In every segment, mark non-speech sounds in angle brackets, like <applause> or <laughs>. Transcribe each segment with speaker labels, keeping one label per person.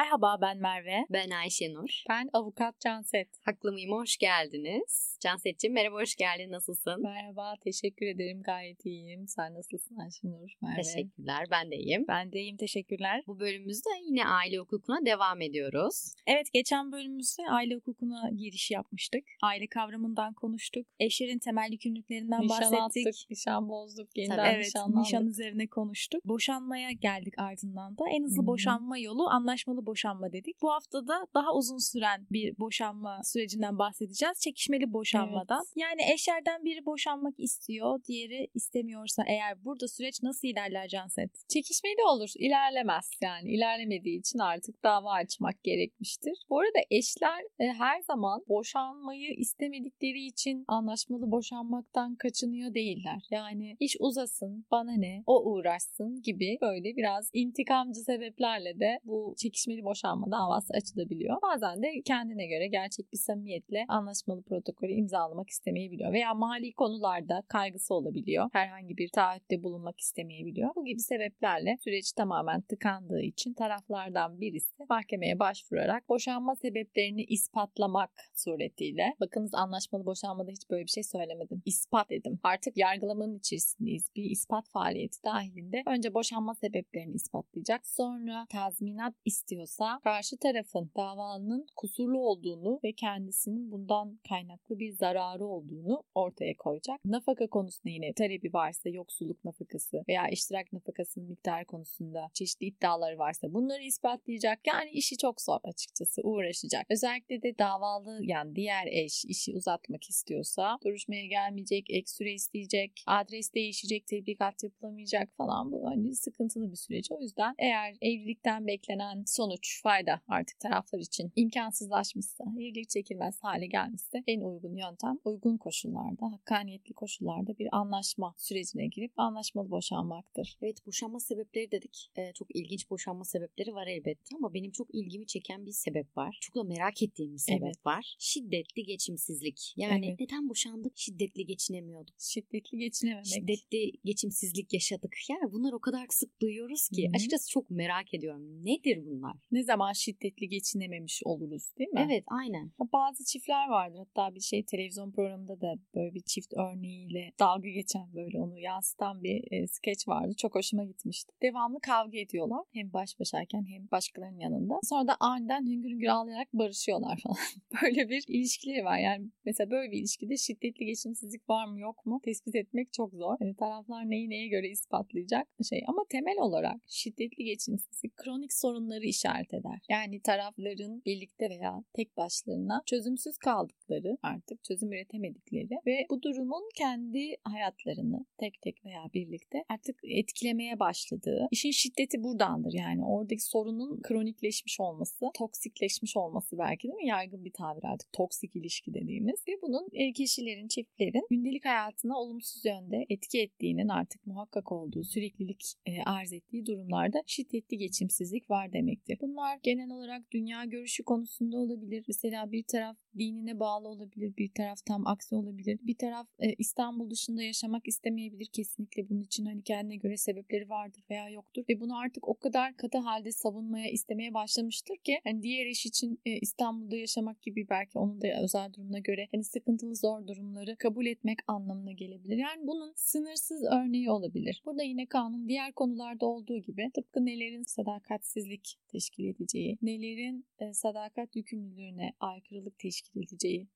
Speaker 1: Merhaba ben Merve.
Speaker 2: Ben Ayşenur.
Speaker 3: Ben avukat Canset.
Speaker 2: Haklı mıyım? Hoş geldiniz. Canset'ciğim merhaba hoş geldin. Nasılsın?
Speaker 3: Merhaba teşekkür ederim gayet iyiyim. Sen nasılsın Ayşenur? Merve.
Speaker 2: Teşekkürler ben de iyiyim.
Speaker 1: Ben de iyiyim teşekkürler.
Speaker 2: Bu bölümümüzde yine aile hukukuna devam ediyoruz.
Speaker 1: Evet geçen bölümümüzde aile hukukuna giriş yapmıştık. Aile kavramından konuştuk. Eşlerin temel yükümlülüklerinden
Speaker 3: Nişan
Speaker 1: bahsettik.
Speaker 3: attık, nişan bozduk, yeniden
Speaker 2: Tabii,
Speaker 1: Evet,
Speaker 3: nişanlandık.
Speaker 1: nişan üzerine konuştuk. Boşanmaya geldik ardından da. En hızlı
Speaker 3: Hı hı.
Speaker 1: boşanma yolu anlaşmalı boşanma dedik. Bu haftada daha uzun süren bir boşanma sürecinden bahsedeceğiz. Çekişmeli boşanmadan. Yani eşlerden biri boşanmak istiyor, diğeri istemiyorsa eğer burada süreç nasıl ilerler Canset?
Speaker 3: Çekişmeli olur, ilerlemez yani. ilerlemediği için artık dava açmak gerekmiştir. Bu arada eşler e, her zaman boşanmayı istemedikleri için anlaşmalı boşanmaktan kaçınıyor değiller. Yani iş uzasın, bana ne, o uğraşsın gibi böyle biraz intikamcı sebeplerle de bu çekişmeli boşanma davası açılabiliyor. Bazen de kendine göre gerçek bir samimiyetle anlaşmalı protokolü imzalamak istemeyebiliyor veya mali konularda kaygısı olabiliyor. Herhangi bir taahhütte bulunmak istemeyebiliyor. Bu gibi sebeplerle süreç tamamen tıkandığı için taraflardan birisi mahkemeye başvurarak boşanma sebeplerini ispatlamak suretiyle bakınız anlaşmalı boşanmada hiç böyle bir şey söylemedim. İspat dedim. Artık yargılamanın içerisindeyiz. Bir ispat faaliyeti dahilinde önce boşanma sebeplerini ispatlayacak. Sonra tazminat istiyorsa karşı tarafın davanın kusurlu olduğunu ve kendisinin bundan kaynaklı bir zararı olduğunu ortaya koyacak. Nafaka konusunda yine talebi varsa yoksulluk nafakası veya iştirak nafakasının miktarı konusunda çeşitli iddiaları varsa bunları ispatlayacak. Yani işi çok zor açıkçası uğraşacak. Özellikle de davalı yani diğer eş işi uzatmak istiyorsa duruşmaya gelmeyecek, ek süre isteyecek, adres değişecek, tebligat yapılamayacak falan bu hani sıkıntılı bir süreç. O yüzden eğer evlilikten beklenen sonuç, fayda artık taraflar için imkansızlaşmışsa, evlilik çekilmez hale gelmişse en uygun yöntem uygun koşullarda, hakkaniyetli koşullarda bir anlaşma sürecine girip anlaşmalı boşanmaktır.
Speaker 2: Evet boşanma sebepleri dedik. Ee, çok ilginç boşanma sebepleri var elbette ama benim çok ilgimi çeken bir sebep var. Çok da merak ettiğim bir sebep
Speaker 3: Evet.
Speaker 2: var. Şiddetli geçimsizlik. Yani
Speaker 3: Evet.
Speaker 2: neden boşandık? Şiddetli geçinemiyorduk.
Speaker 3: Şiddetli geçinememek.
Speaker 2: Şiddetli geçimsizlik yaşadık. Yani bunlar o kadar sık duyuyoruz ki.
Speaker 3: Hı hı.
Speaker 2: Açıkçası çok merak ediyorum. Nedir bunlar?
Speaker 3: Ne zaman şiddetli geçinememiş oluruz değil mi?
Speaker 2: Evet aynen.
Speaker 3: Bazı çiftler vardır. Hatta bir şey televizyon programında da böyle bir çift örneğiyle dalga geçen böyle onu yansıtan bir e, skeç vardı. Çok hoşuma gitmişti. Devamlı kavga ediyorlar. Hem baş başayken hem başkalarının yanında. Sonra da aniden hüngür hüngür ağlayarak barışıyorlar falan. <laughs> böyle bir ilişkileri var. Yani mesela böyle bir ilişkide şiddetli geçimsizlik var mı yok mu tespit etmek çok zor. Hani taraflar neyi neye göre ispatlayacak şey. Ama temel olarak şiddetli geçimsizlik kronik sorunları işaret eder. Yani tarafların birlikte veya tek başlarına çözümsüz kaldıkları artık çözüm üretemedikleri ve bu durumun kendi hayatlarını tek tek veya birlikte artık etkilemeye başladığı işin şiddeti buradandır. Yani oradaki sorunun kronikleşmiş olması, toksikleşmiş olması belki değil mi? Yaygın bir tabir artık toksik ilişki dediğimiz ve bunun e, kişilerin, çiftlerin gündelik hayatına olumsuz yönde etki ettiğinin artık muhakkak olduğu, süreklilik e, arz ettiği durumlarda şiddetli geçimsizlik var demektir. Bunlar genel olarak dünya görüşü konusunda olabilir. Mesela bir taraf dinine bağlı olabilir, bir taraf tam aksi olabilir. Bir taraf e, İstanbul dışında yaşamak istemeyebilir. Kesinlikle bunun için hani kendine göre sebepleri vardır veya yoktur. Ve bunu artık o kadar katı halde savunmaya, istemeye başlamıştır ki hani diğer eş için e, İstanbul'da yaşamak gibi belki onun da özel durumuna göre hani sıkıntılı zor durumları kabul etmek anlamına gelebilir. Yani bunun sınırsız örneği olabilir. Burada yine kanun diğer konularda olduğu gibi tıpkı nelerin sadakatsizlik teşkil edeceği, nelerin e, sadakat yükümlülüğüne aykırılık teşkil edeceği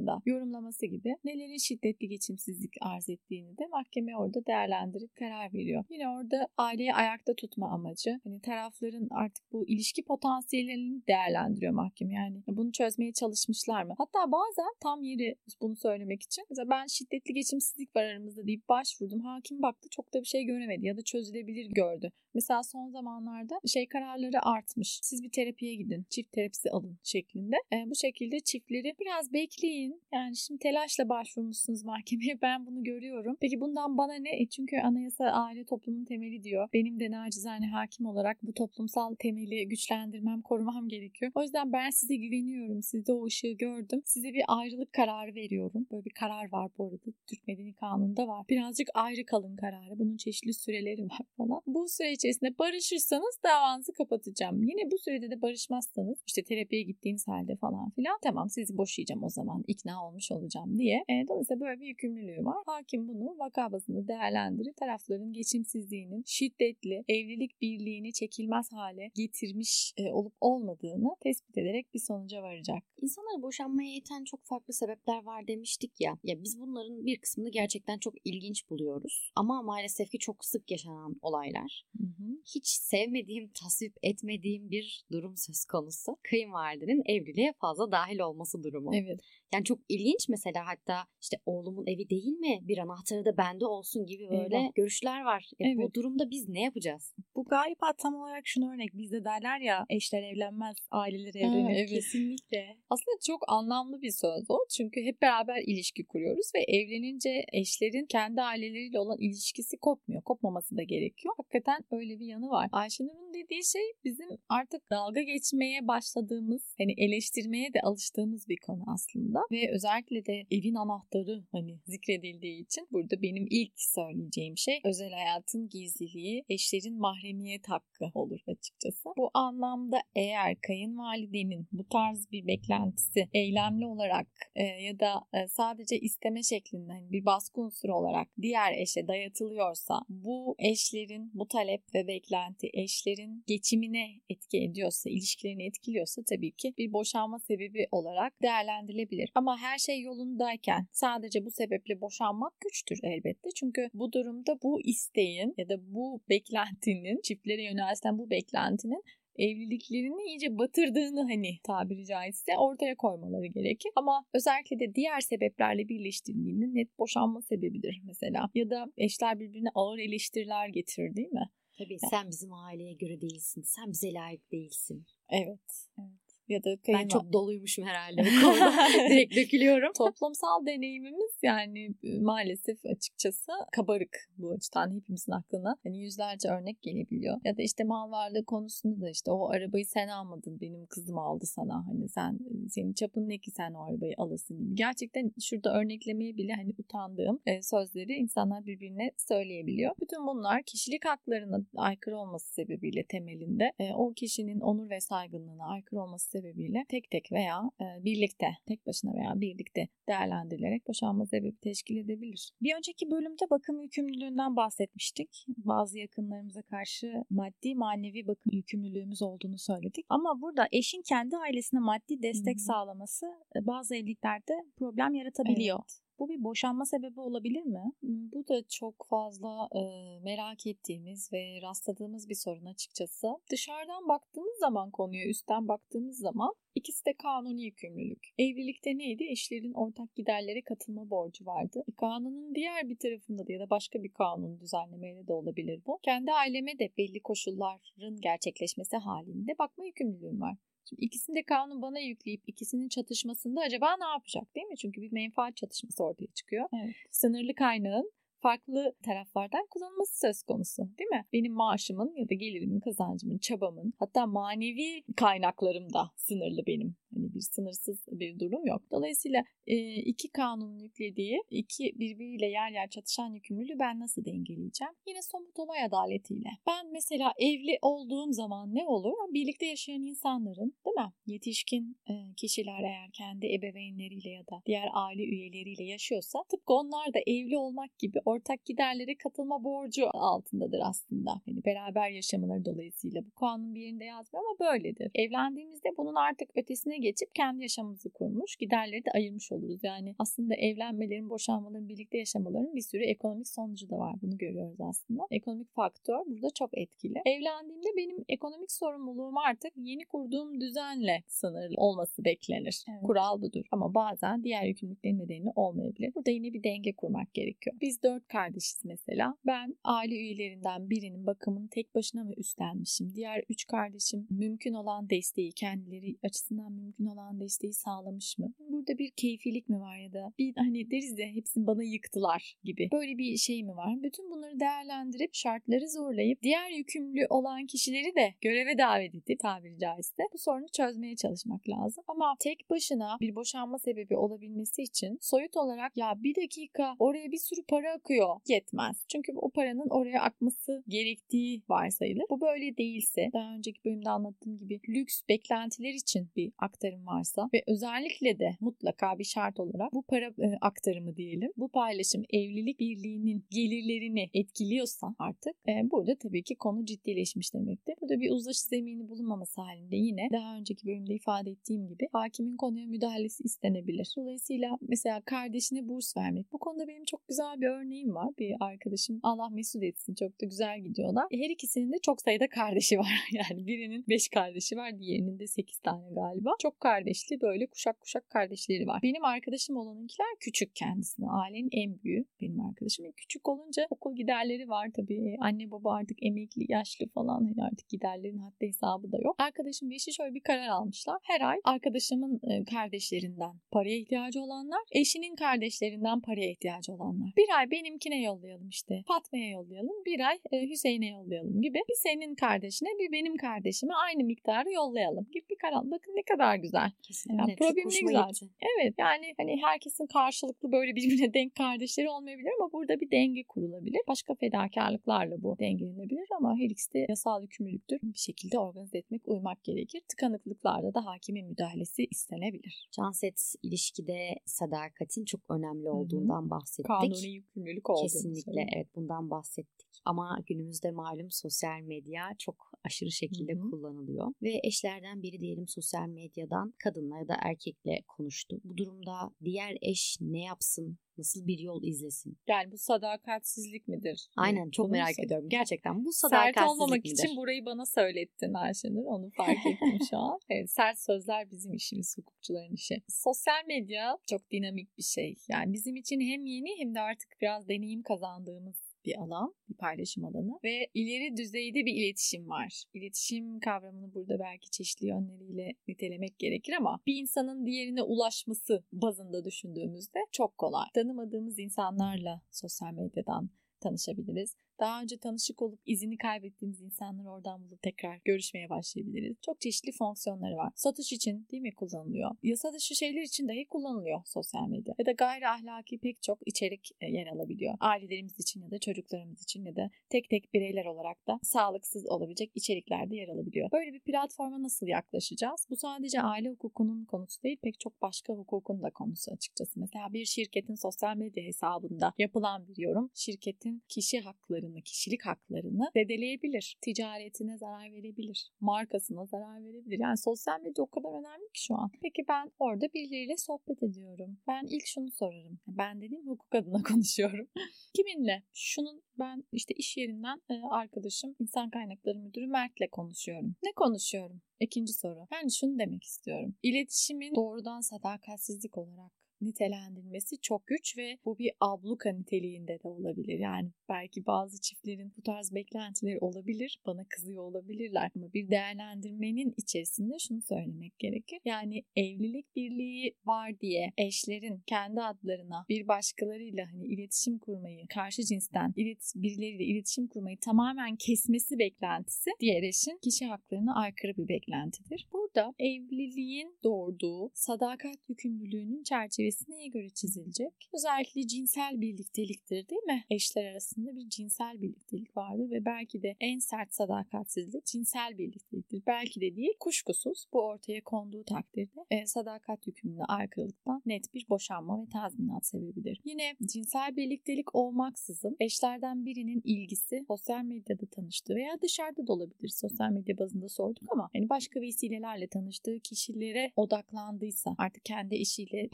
Speaker 3: konularında yorumlaması gibi nelerin şiddetli geçimsizlik arz ettiğini de mahkeme orada değerlendirip karar veriyor. Yine orada aileyi ayakta tutma amacı. Hani tarafların artık bu ilişki potansiyellerini değerlendiriyor mahkeme. Yani bunu çözmeye çalışmışlar mı? Hatta bazen tam yeri bunu söylemek için mesela ben şiddetli geçimsizlik var aramızda deyip başvurdum. Hakim baktı çok da bir şey göremedi ya da çözülebilir gördü. Mesela son zamanlarda şey kararları artmış. Siz bir terapiye gidin, çift terapisi alın şeklinde. E, bu şekilde çift çiftleri biraz bekleyin. Yani şimdi telaşla başvurmuşsunuz mahkemeye <laughs> ben bunu görüyorum. Peki bundan bana ne? E çünkü anayasa aile toplumun temeli diyor. Benim de nacizane hakim olarak bu toplumsal temeli güçlendirmem, korumam gerekiyor. O yüzden ben size güveniyorum. Sizde o ışığı gördüm. Size bir ayrılık kararı veriyorum. Böyle bir karar var bu arada. Türk Medeni Kanunu'nda var. Birazcık ayrı kalın kararı. Bunun çeşitli süreleri var <laughs> falan. Bu süre içerisinde barışırsanız davanızı kapatacağım. Yine bu sürede de barışmazsanız işte terapiye gittiğiniz halde falan filan tamam sizi boşayacağım o zaman ikna olmuş olacağım diye. E, dolayısıyla böyle bir yükümlülüğü var. Hakim bunu vaka bazında değerlendirir. Tarafların geçimsizliğinin şiddetli evlilik birliğini çekilmez hale getirmiş e, olup olmadığını tespit ederek bir sonuca varacak.
Speaker 2: İnsanları boşanmaya iten çok farklı sebepler var demiştik ya. Ya biz bunların bir kısmını gerçekten çok ilginç buluyoruz. Ama maalesef ki çok sık yaşanan olaylar.
Speaker 3: Hı hı.
Speaker 2: Hiç sevmediğim, tasvip etmediğim bir durum söz konusu. Kayınvalidenin evliliğe fazla dahil olması durumu.
Speaker 3: Evet.
Speaker 2: Yani çok ilginç mesela hatta işte oğlumun evi değil mi? Bir anahtarı da bende olsun gibi böyle
Speaker 3: Eyvah.
Speaker 2: görüşler var. E,
Speaker 3: Evet.
Speaker 2: Bu durumda biz ne yapacağız?
Speaker 1: Bu galiba tam olarak şunu örnek. Bizde derler ya eşler evlenmez, aileler
Speaker 3: Ha,
Speaker 1: evlenir.
Speaker 3: evet.
Speaker 1: Kesinlikle.
Speaker 3: Aslında çok anlamlı bir söz o. Çünkü hep beraber ilişki kuruyoruz ve evlenince eşlerin kendi aileleriyle olan ilişkisi kopmuyor. Kopmaması da gerekiyor. Hakikaten öyle bir yanı var. Ayşenur'un dediği şey bizim artık dalga geçmeye başladığımız, hani eleştirmeye de alıştığımız bir konu aslında. Ve özellikle de evin anahtarı hani zikredildiği için burada benim ilk söyleyeceğim şey özel hayatın gizliliği, eşlerin mahremiyet hakkı olur açıkçası. Bu anlamda eğer kayınvalidenin bu tarz bir beklentisi eylemli olarak e, ya da e, sadece isteme şeklinde hani bir baskı unsuru olarak diğer eşe dayatılıyorsa bu eşlerin bu talep ve beklenti eşlerin geçimine etki ediyorsa, ilişkilerini etkiliyorsa tabii ki bir boşanma sebebi olarak değerlendirilebilir. Ama her şey yolundayken sadece bu sebeple boşanmak güçtür elbette. Çünkü bu durumda bu isteğin ya da bu beklentinin çiftlere yönelten bu beklentinin evliliklerini iyice batırdığını hani tabiri caizse ortaya koymaları gerekir. Ama özellikle de diğer sebeplerle birleştirildiğinde net boşanma sebebidir mesela. Ya da eşler birbirine ağır eleştiriler getirir değil mi?
Speaker 2: Tabii sen bizim aileye göre değilsin. Sen bize layık değilsin.
Speaker 3: Evet. evet. Ya da
Speaker 2: Ben
Speaker 3: kayınval-
Speaker 2: çok doluymuşum herhalde bu konuda. <laughs> Direkt dökülüyorum.
Speaker 3: Toplumsal deneyimimiz yani e, maalesef açıkçası kabarık bu açıdan hepimizin aklına. Hani yüzlerce örnek gelebiliyor. Ya da işte mal varlığı konusunda da işte o arabayı sen almadın benim kızım aldı sana. Hani sen senin çapın ne ki sen o arabayı alasın gibi. Gerçekten şurada örneklemeye bile hani utandığım e, sözleri insanlar birbirine söyleyebiliyor. Bütün bunlar kişilik haklarına aykırı olması sebebiyle temelinde e, o kişinin onur ve saygınlığına aykırı olması sebebiyle tek tek veya e, birlikte, tek başına veya birlikte değerlendirilerek boşanma sebebi teşkil edebilir.
Speaker 1: Bir önceki bölümde bakım yükümlülüğünden bahsetmiştik. Bazı yakınlarımıza karşı maddi manevi bakım yükümlülüğümüz olduğunu söyledik. Ama burada eşin kendi ailesine maddi destek
Speaker 3: Hı hı.
Speaker 1: sağlaması e, bazı evliliklerde problem yaratabiliyor. Bu bir boşanma sebebi olabilir mi?
Speaker 3: Bu da çok fazla e, merak ettiğimiz ve rastladığımız bir sorun açıkçası. Dışarıdan baktığımız zaman konuya üstten baktığımız zaman ikisi de kanuni yükümlülük. Evlilikte neydi? Eşlerin ortak giderlere katılma borcu vardı. E, kanunun diğer bir tarafında da ya da başka bir kanun düzenlemeyle de olabilir bu. Kendi aileme de belli koşulların gerçekleşmesi halinde bakma yükümlülüğüm var. Şimdi ikisini de kanun bana yükleyip ikisinin çatışmasında acaba ne yapacak değil mi? Çünkü bir menfaat çatışması ortaya çıkıyor.
Speaker 1: Evet.
Speaker 3: Sınırlı kaynağın farklı taraflardan kullanılması söz konusu değil mi? Benim maaşımın ya da gelirimin, kazancımın, çabamın hatta manevi kaynaklarım da sınırlı benim. Hani bir sınırsız bir durum yok. Dolayısıyla e, iki kanunun yüklediği, iki birbiriyle yer yer çatışan yükümlülüğü ben nasıl dengeleyeceğim? Yine somut olay adaletiyle. Ben mesela evli olduğum zaman ne olur? Birlikte yaşayan insanların değil mi? Yetişkin e, kişiler eğer kendi ebeveynleriyle ya da diğer aile üyeleriyle yaşıyorsa tıpkı onlar da evli olmak gibi ortak giderlere katılma borcu altındadır aslında. Hani beraber yaşamaları dolayısıyla bu kanun bir yerinde yazmıyor ama böyledir. Evlendiğimizde bunun artık ötesine geçip kendi yaşamımızı kurmuş, giderleri de ayırmış oluruz. Yani aslında evlenmelerin, boşanmaların, birlikte yaşamaların bir sürü ekonomik sonucu da var. Bunu görüyoruz aslında. Ekonomik faktör burada çok etkili. Evlendiğimde benim ekonomik sorumluluğum artık yeni kurduğum düzenle sınırlı olması beklenir.
Speaker 1: Evet.
Speaker 3: Kural budur. Ama bazen diğer yükümlülüklerin nedeniyle olmayabilir. Burada yine bir denge kurmak gerekiyor. Biz 4 dört kardeşiz mesela. Ben aile üyelerinden birinin bakımını tek başına mı üstlenmişim? Diğer üç kardeşim mümkün olan desteği, kendileri açısından mümkün olan desteği sağlamış mı? Burada bir keyfilik mi var ya da bir hani deriz ya hepsini bana yıktılar gibi. Böyle bir şey mi var? Bütün bunları değerlendirip şartları zorlayıp diğer yükümlü olan kişileri de göreve davet edip tabiri caizse bu sorunu çözmeye çalışmak lazım. Ama tek başına bir boşanma sebebi olabilmesi için soyut olarak ya bir dakika oraya bir sürü para akıyor yetmez. Çünkü o paranın oraya akması gerektiği varsayılır. Bu böyle değilse daha önceki bölümde anlattığım gibi lüks beklentiler için bir aktarım varsa ve özellikle de mutlaka bir şart olarak bu para e, aktarımı diyelim. Bu paylaşım evlilik birliğinin gelirlerini etkiliyorsa artık e, burada tabii ki konu ciddileşmiş demektir. Burada bir uzlaşı zemini bulunmaması halinde yine daha önceki bölümde ifade ettiğim gibi hakimin konuya müdahalesi istenebilir. Dolayısıyla mesela kardeşine burs vermek. Bu konuda benim çok güzel bir örneğim var. Bir arkadaşım Allah mesut etsin çok da güzel gidiyorlar. E, her ikisinin de çok sayıda kardeşi <laughs> var. Yani birinin 5 kardeşi var diğerinin de 8 tane galiba. Çok kardeşli böyle kuşak kuşak kardeşleri var. Benim arkadaşım olanınkiler küçük kendisine. Ailenin en büyüğü benim arkadaşım. E, küçük olunca okul giderleri var tabii. E, anne baba artık emekli, yaşlı falan. Yani artık giderlerin hatta hesabı da yok. Arkadaşım ve eşi şöyle bir karar almışlar. Her ay arkadaşımın kardeşlerinden paraya ihtiyacı olanlar, eşinin kardeşlerinden paraya ihtiyacı olanlar. Bir ay benimkine yollayalım işte. Fatma'ya yollayalım. Bir ay Hüseyin'e yollayalım gibi. Bir senin kardeşine bir benim kardeşime aynı miktarı yollayalım gibi bir karar. Bakın ne kadar güzel.
Speaker 2: Kesinlikle.
Speaker 3: Yani problem ne güzel. Gitti. Evet yani hani herkesin karşılıklı böyle birbirine <laughs> denk kardeşleri olmayabilir ama burada bir denge kurulabilir. Başka fedakarlıklarla bu dengelenebilir ama her ikisi de yasal yükümlülüktür. Bir şekilde organize etmek, uymak gerekir. Tıkanıklıklarda da hakimin müdahalesi istenebilir.
Speaker 2: Canset ilişkide sadakatin çok önemli olduğundan Hı-hı. bahsettik.
Speaker 3: Kanuni yükümlülük olduğunu
Speaker 2: Kesinlikle söyleyeyim. evet bundan bahsettik. Ama günümüzde malum sosyal medya çok aşırı şekilde Hı-hı. kullanılıyor. Ve eşlerden biri diyelim sosyal medyadan kadınla ya da erkekle konuştu. Bu durumda diğer eş ne yapsın? Nasıl bir yol izlesin?
Speaker 3: Yani bu sadakatsizlik midir?
Speaker 2: Aynen çok Bunu merak mu? ediyorum. Gerçekten bu sadakatsizlik Sert olmamak
Speaker 3: midir? için burayı bana söylettin Ayşenur. Onu fark ettim <laughs> şu an. Evet, sert sözler bizim işimiz, hukukçuların işi. Sosyal medya çok dinamik bir şey. Yani bizim için hem yeni hem de artık biraz deneyim kazandığımız bir alan, bir paylaşım alanı ve ileri düzeyde bir iletişim var. İletişim kavramını burada belki çeşitli yönleriyle nitelemek gerekir ama bir insanın diğerine ulaşması bazında düşündüğümüzde çok kolay. Tanımadığımız insanlarla sosyal medyadan tanışabiliriz. Daha önce tanışık olup izini kaybettiğimiz insanları oradan bulup tekrar görüşmeye başlayabiliriz. Çok çeşitli fonksiyonları var. Satış için değil mi kullanılıyor? Yasa dışı şeyler için dahi kullanılıyor sosyal medya. Ya da gayri ahlaki pek çok içerik e, yer alabiliyor. Ailelerimiz için ya da çocuklarımız için ya da tek tek bireyler olarak da sağlıksız olabilecek içeriklerde yer alabiliyor. Böyle bir platforma nasıl yaklaşacağız? Bu sadece aile hukukunun konusu değil, pek çok başka hukukun da konusu açıkçası. Mesela bir şirketin sosyal medya hesabında yapılan bir yorum, şirketin kişi hakları haklarını, kişilik haklarını zedeleyebilir. Ticaretine zarar verebilir. Markasına zarar verebilir. Yani sosyal medya o kadar önemli ki şu an. Peki ben orada birileriyle sohbet ediyorum. Ben ilk şunu sorarım. Ben dediğim hukuk adına <laughs> konuşuyorum. Kiminle? Şunun ben işte iş yerinden e, arkadaşım insan kaynakları müdürü Mert'le konuşuyorum. Ne konuşuyorum? İkinci soru. Ben şunu demek istiyorum. İletişimin doğrudan sadakatsizlik olarak nitelendirilmesi çok güç ve bu bir abluka niteliğinde de olabilir. Yani belki bazı çiftlerin bu tarz beklentileri olabilir. Bana kızıyor olabilirler. Ama bir değerlendirmenin içerisinde şunu söylemek gerekir. Yani evlilik birliği var diye eşlerin kendi adlarına bir başkalarıyla hani iletişim kurmayı, karşı cinsten ilet birileriyle iletişim kurmayı tamamen kesmesi beklentisi diğer eşin kişi haklarına aykırı bir beklentidir. Burada evliliğin doğurduğu sadakat yükümlülüğünün çerçevesi çerçevesi neye göre çizilecek? Özellikle cinsel birlikteliktir değil mi? Eşler arasında bir cinsel birliktelik vardır ve belki de en sert sadakatsizlik cinsel birlikteliktir. Belki de değil kuşkusuz bu ortaya konduğu takdirde e, sadakat yükümlülüğüne aykırılıktan net bir boşanma ve tazminat sebebidir. Yine cinsel birliktelik olmaksızın eşlerden birinin ilgisi sosyal medyada tanıştığı veya dışarıda da olabilir. Sosyal medya bazında sorduk ama hani başka vesilelerle tanıştığı kişilere odaklandıysa artık kendi eşiyle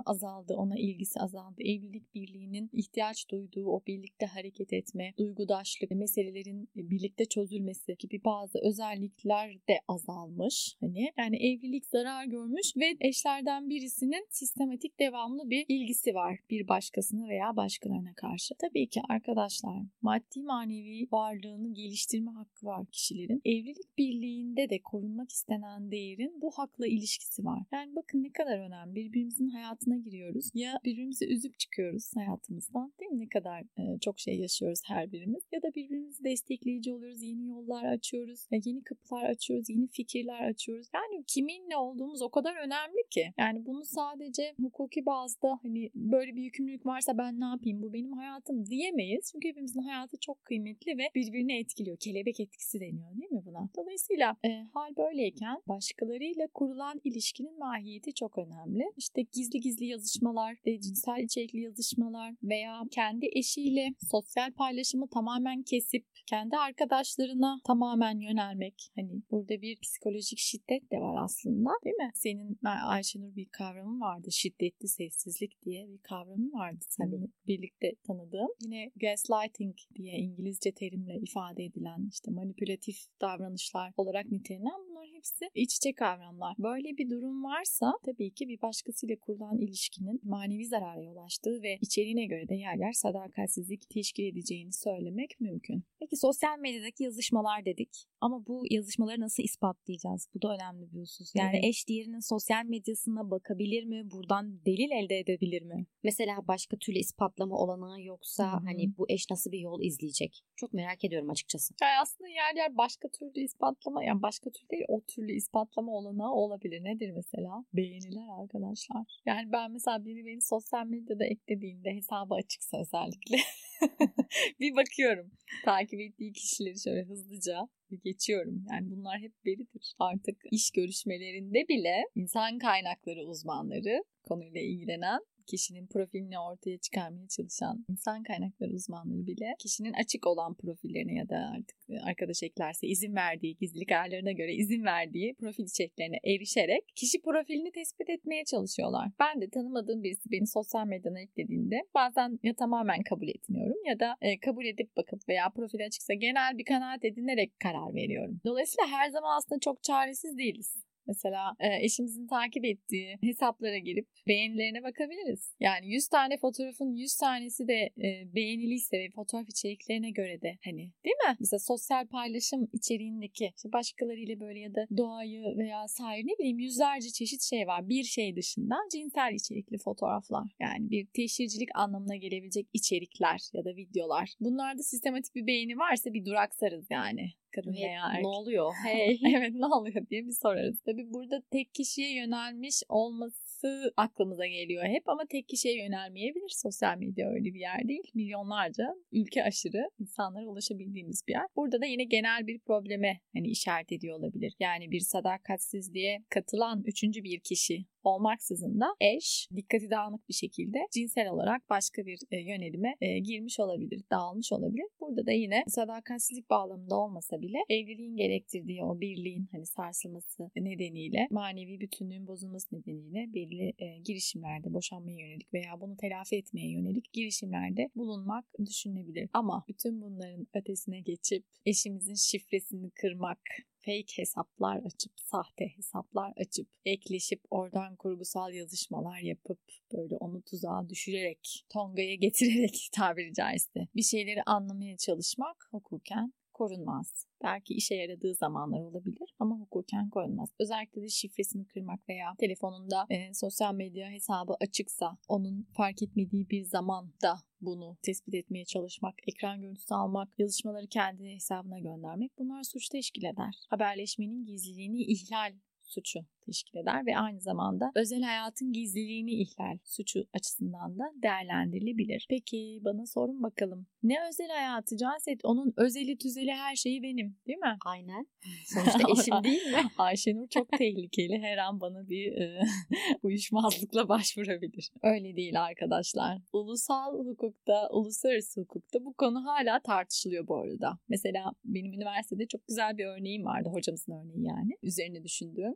Speaker 3: paylaşımı azaldı, ona ilgisi azaldı. Evlilik birliğinin ihtiyaç duyduğu o birlikte hareket etme, duygudaşlık, meselelerin birlikte çözülmesi gibi bazı özellikler de azalmış. Hani yani evlilik zarar görmüş ve eşlerden birisinin sistematik devamlı bir ilgisi var bir başkasına veya başkalarına karşı. Tabii ki arkadaşlar maddi manevi varlığını geliştirme hakkı var kişilerin. Evlilik birliğinde de korunmak istenen değerin bu hakla ilişkisi var. Yani bakın ne kadar önemli. Birbirimizin hayatına giriyoruz. Ya birbirimizi üzüp çıkıyoruz hayatımızdan. Değil mi? Ne kadar e, çok şey yaşıyoruz her birimiz. Ya da birbirimizi destekleyici oluyoruz. Yeni yollar açıyoruz. Yeni kapılar açıyoruz. Yeni fikirler açıyoruz. Yani kiminle olduğumuz o kadar önemli ki. Yani bunu sadece hukuki bazda hani böyle bir yükümlülük varsa ben ne yapayım bu benim hayatım diyemeyiz. Çünkü hepimizin hayatı çok kıymetli ve birbirini etkiliyor. Kelebek etkisi deniyor değil mi buna? Dolayısıyla e, hal böyleyken başkalarıyla kurulan ilişkinin mahiyeti çok önemli. İşte gizli gizli yazışmalar, e, cinsel içerikli yazışmalar veya kendi eşiyle sosyal paylaşımı tamamen kesip kendi arkadaşlarına tamamen yönelmek. Hani burada bir psikolojik şiddet de var aslında değil mi? Senin Ayşenur bir kavramın vardı. Şiddetli sessizlik diye bir kavramın vardı. Seninle birlikte tanıdığım. Yine gaslighting diye İngilizce terimle ifade edilen işte manipülatif davranışlar olarak nitelenen hepsi iç içe kavramlar. Böyle bir durum varsa tabii ki bir başkasıyla kurulan ilişkinin manevi zarara yol açtığı ve içeriğine göre de yer yer sadakatsizlik teşkil edeceğini söylemek mümkün.
Speaker 1: Peki sosyal medyadaki yazışmalar dedik ama bu yazışmaları nasıl ispatlayacağız? Bu da önemli bir husus. Yani evet. eş diğerinin sosyal medyasına bakabilir mi? Buradan delil elde edebilir mi?
Speaker 2: Mesela başka türlü ispatlama olanağı yoksa Hı-hı. hani bu eş nasıl bir yol izleyecek? Çok merak ediyorum açıkçası.
Speaker 3: Yani aslında yer yer başka türlü ispatlama yani başka türlü değil o türlü ispatlama olanağı olabilir. Nedir mesela? Beğeniler arkadaşlar. Yani ben mesela biri beni sosyal medyada eklediğinde hesabı açıksa özellikle <laughs> bir bakıyorum. Takip ettiği kişileri şöyle hızlıca geçiyorum. Yani bunlar hep veridir. Artık iş görüşmelerinde bile insan kaynakları uzmanları konuyla ilgilenen kişinin profilini ortaya çıkarmaya çalışan insan kaynakları uzmanları bile kişinin açık olan profillerine ya da artık arkadaş eklerse izin verdiği gizlilik ayarlarına göre izin verdiği profil içeriklerine erişerek kişi profilini tespit etmeye çalışıyorlar. Ben de tanımadığım birisi beni sosyal medyadan eklediğinde bazen ya tamamen kabul etmiyorum ya da e, kabul edip bakıp veya profil açıksa genel bir kanaat edinerek karar veriyorum. Dolayısıyla her zaman aslında çok çaresiz değiliz. Mesela e, eşimizin takip ettiği hesaplara girip beğenilerine bakabiliriz. Yani 100 tane fotoğrafın 100 tanesi de e, beğeniliyse ve fotoğraf içeriklerine göre de hani değil mi? Mesela sosyal paylaşım içeriğindeki işte başkalarıyla böyle ya da doğayı veya sair ne bileyim yüzlerce çeşit şey var. Bir şey dışında cinsel içerikli fotoğraflar. Yani bir teşhircilik anlamına gelebilecek içerikler ya da videolar. Bunlarda sistematik bir beğeni varsa bir duraksarız yani kadın
Speaker 2: evet,
Speaker 3: veya erkek.
Speaker 2: Ne oluyor? <laughs>
Speaker 3: Hey. evet ne oluyor diye bir sorarız. Tabii burada tek kişiye yönelmiş olması aklımıza geliyor hep ama tek kişiye yönelmeyebilir. Sosyal medya öyle bir yer değil. Milyonlarca ülke aşırı insanlara ulaşabildiğimiz bir yer. Burada da yine genel bir probleme hani işaret ediyor olabilir. Yani bir sadakatsizliğe katılan üçüncü bir kişi olmaksızın da eş dikkati dağınık bir şekilde cinsel olarak başka bir e, yönelime e, girmiş olabilir, dağılmış olabilir. Burada da yine sadakatsizlik bağlamında olmasa bile evliliğin gerektirdiği o birliğin hani sarsılması nedeniyle manevi bütünlüğün bozulması nedeniyle belli e, girişimlerde boşanmaya yönelik veya bunu telafi etmeye yönelik girişimlerde bulunmak düşünülebilir. Ama bütün bunların ötesine geçip eşimizin şifresini kırmak, fake hesaplar açıp, sahte hesaplar açıp, ekleşip oradan kurgusal yazışmalar yapıp böyle onu tuzağa düşürerek, tongaya getirerek <laughs> tabiri caizse bir şeyleri anlamaya çalışmak hukuken korunmaz. Belki işe yaradığı zamanlar olabilir ama hukuken korunmaz. Özellikle de şifresini kırmak veya telefonunda e, sosyal medya hesabı açıksa onun fark etmediği bir zamanda bunu tespit etmeye çalışmak, ekran görüntüsü almak, yazışmaları kendi hesabına göndermek bunlar suç teşkil eder. Haberleşmenin gizliliğini ihlal suçu teşkil eder ve aynı zamanda özel hayatın gizliliğini ihlal suçu açısından da değerlendirilebilir. Peki bana sorun bakalım. Ne özel hayatı Canset? Onun özeli tüzeli her şeyi benim değil mi?
Speaker 2: Aynen. Sonuçta <laughs> eşim değil mi? <laughs>
Speaker 3: Ayşenur çok tehlikeli. Her an bana bir e, <laughs> uyuşmazlıkla başvurabilir. Öyle değil arkadaşlar. Ulusal hukukta, uluslararası hukukta bu konu hala tartışılıyor bu arada. Mesela benim üniversitede çok güzel bir örneğim vardı. Hocamızın örneği yani. Üzerine düşündüğüm.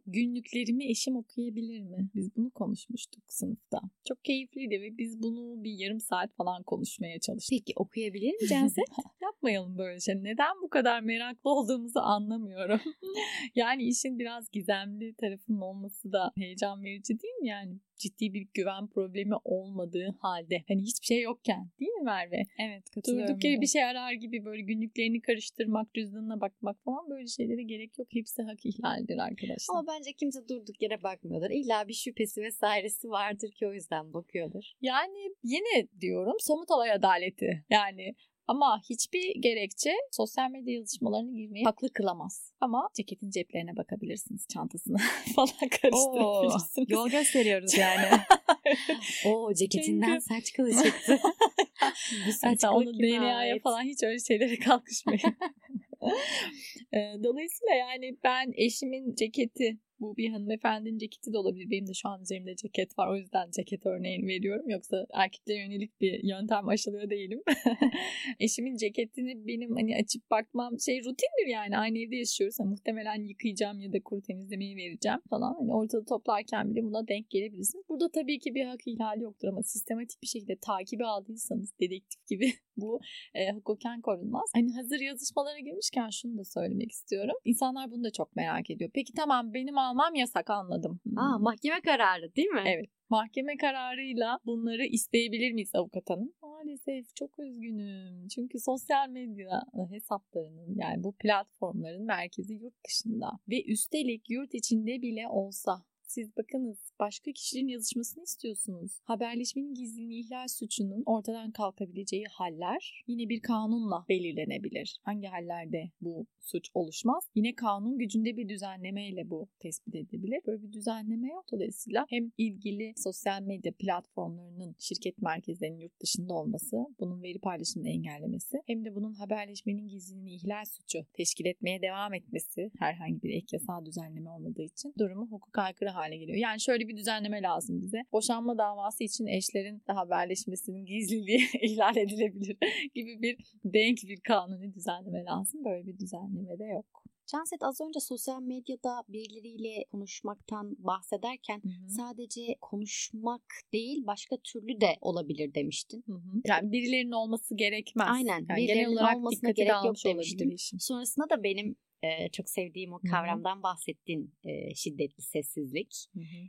Speaker 3: Günlüklerimi eşim okuyabilir mi? Biz bunu konuşmuştuk sınıfta. Çok keyifliydi ve biz bunu bir yarım saat falan konuşmaya çalıştık.
Speaker 2: Peki okuyabilir mi Canset? <laughs>
Speaker 3: Yapmayalım böyle şey. Neden bu kadar meraklı olduğumuzu anlamıyorum. <laughs> yani işin biraz gizemli tarafının olması da heyecan verici değil mi yani? Ciddi bir güven problemi olmadığı halde. Hani hiçbir şey yokken değil mi Merve?
Speaker 1: Evet katılıyorum.
Speaker 3: Durduk yere bir şey arar gibi böyle günlüklerini karıştırmak, cüzdanına bakmak falan böyle şeylere gerek yok. Hepsi hak ihlaldir arkadaşlar.
Speaker 2: Ama bence kimse durduk yere bakmıyordur. İlla bir şüphesi vesairesi vardır ki o yüzden bakıyordur.
Speaker 3: Yani yine diyorum somut olay adaleti. Yani ama hiçbir gerekçe sosyal medya yazışmalarına girmeyi haklı kılamaz. Ama ceketin ceplerine bakabilirsiniz, çantasına <laughs> falan karıştırabilirsiniz.
Speaker 1: Oo, yol gösteriyoruz <laughs> yani.
Speaker 2: o ceketinden Çünkü... saç kılı çıktı. <laughs>
Speaker 3: Bu saç kılı onu DNA'ya falan hiç öyle şeylere kalkışmayın. Dolayısıyla yani ben eşimin ceketi bu bir hanımefendinin ceketi de olabilir. Benim de şu an üzerimde ceket var. O yüzden ceket örneğini veriyorum. Yoksa erkeklere yönelik bir yöntem aşılıyor değilim. <laughs> Eşimin ceketini benim hani açıp bakmam şey rutindir yani. Aynı evde yaşıyoruz. Yani muhtemelen yıkayacağım ya da kuru temizlemeye vereceğim falan. Hani ortada toplarken bile buna denk gelebilirsiniz. Burada tabii ki bir hak ihlali yoktur ama sistematik bir şekilde takibi aldıysanız dedektif gibi <laughs> bu e, hukuken korunmaz. Hani hazır yazışmalara girmişken şunu da söylemek istiyorum. İnsanlar bunu da çok merak ediyor. Peki tamam benim almam yasak anladım.
Speaker 2: Aa, mahkeme kararı değil mi?
Speaker 3: Evet. Mahkeme kararıyla bunları isteyebilir miyiz avukat hanım? Maalesef çok üzgünüm. Çünkü sosyal medya hesaplarının yani bu platformların merkezi yurt dışında ve üstelik yurt içinde bile olsa siz bakınız başka kişinin yazışmasını istiyorsunuz. Haberleşmenin gizliliğini ihlal suçunun ortadan kalkabileceği haller yine bir kanunla belirlenebilir. Hangi hallerde bu suç oluşmaz? Yine kanun gücünde bir düzenlemeyle bu tespit edilebilir. Böyle bir düzenleme yok dolayısıyla hem ilgili sosyal medya platformlarının şirket merkezlerinin yurt dışında olması, bunun veri paylaşımını engellemesi hem de bunun haberleşmenin gizliliğini ihlal suçu teşkil etmeye devam etmesi herhangi bir ek yasal düzenleme olmadığı için durumu hukuk aykırı hale geliyor. Yani şöyle bir düzenleme lazım bize. Boşanma davası için eşlerin de haberleşmesinin gizliliği <laughs> ihlal edilebilir <laughs> gibi bir denk bir kanuni düzenleme lazım. Böyle bir düzenleme de yok.
Speaker 2: Canset az önce sosyal medyada birileriyle konuşmaktan bahsederken hı hı. sadece konuşmak değil başka türlü de olabilir demiştin. Hı
Speaker 3: hı. Yani birilerinin olması gerekmez.
Speaker 2: Aynen. Yani birilerinin genel olarak olmasına gerek yok demiştin. Sonrasında da benim e, çok sevdiğim o kavramdan Hı-hı. bahsettin e, şiddetli sessizlik.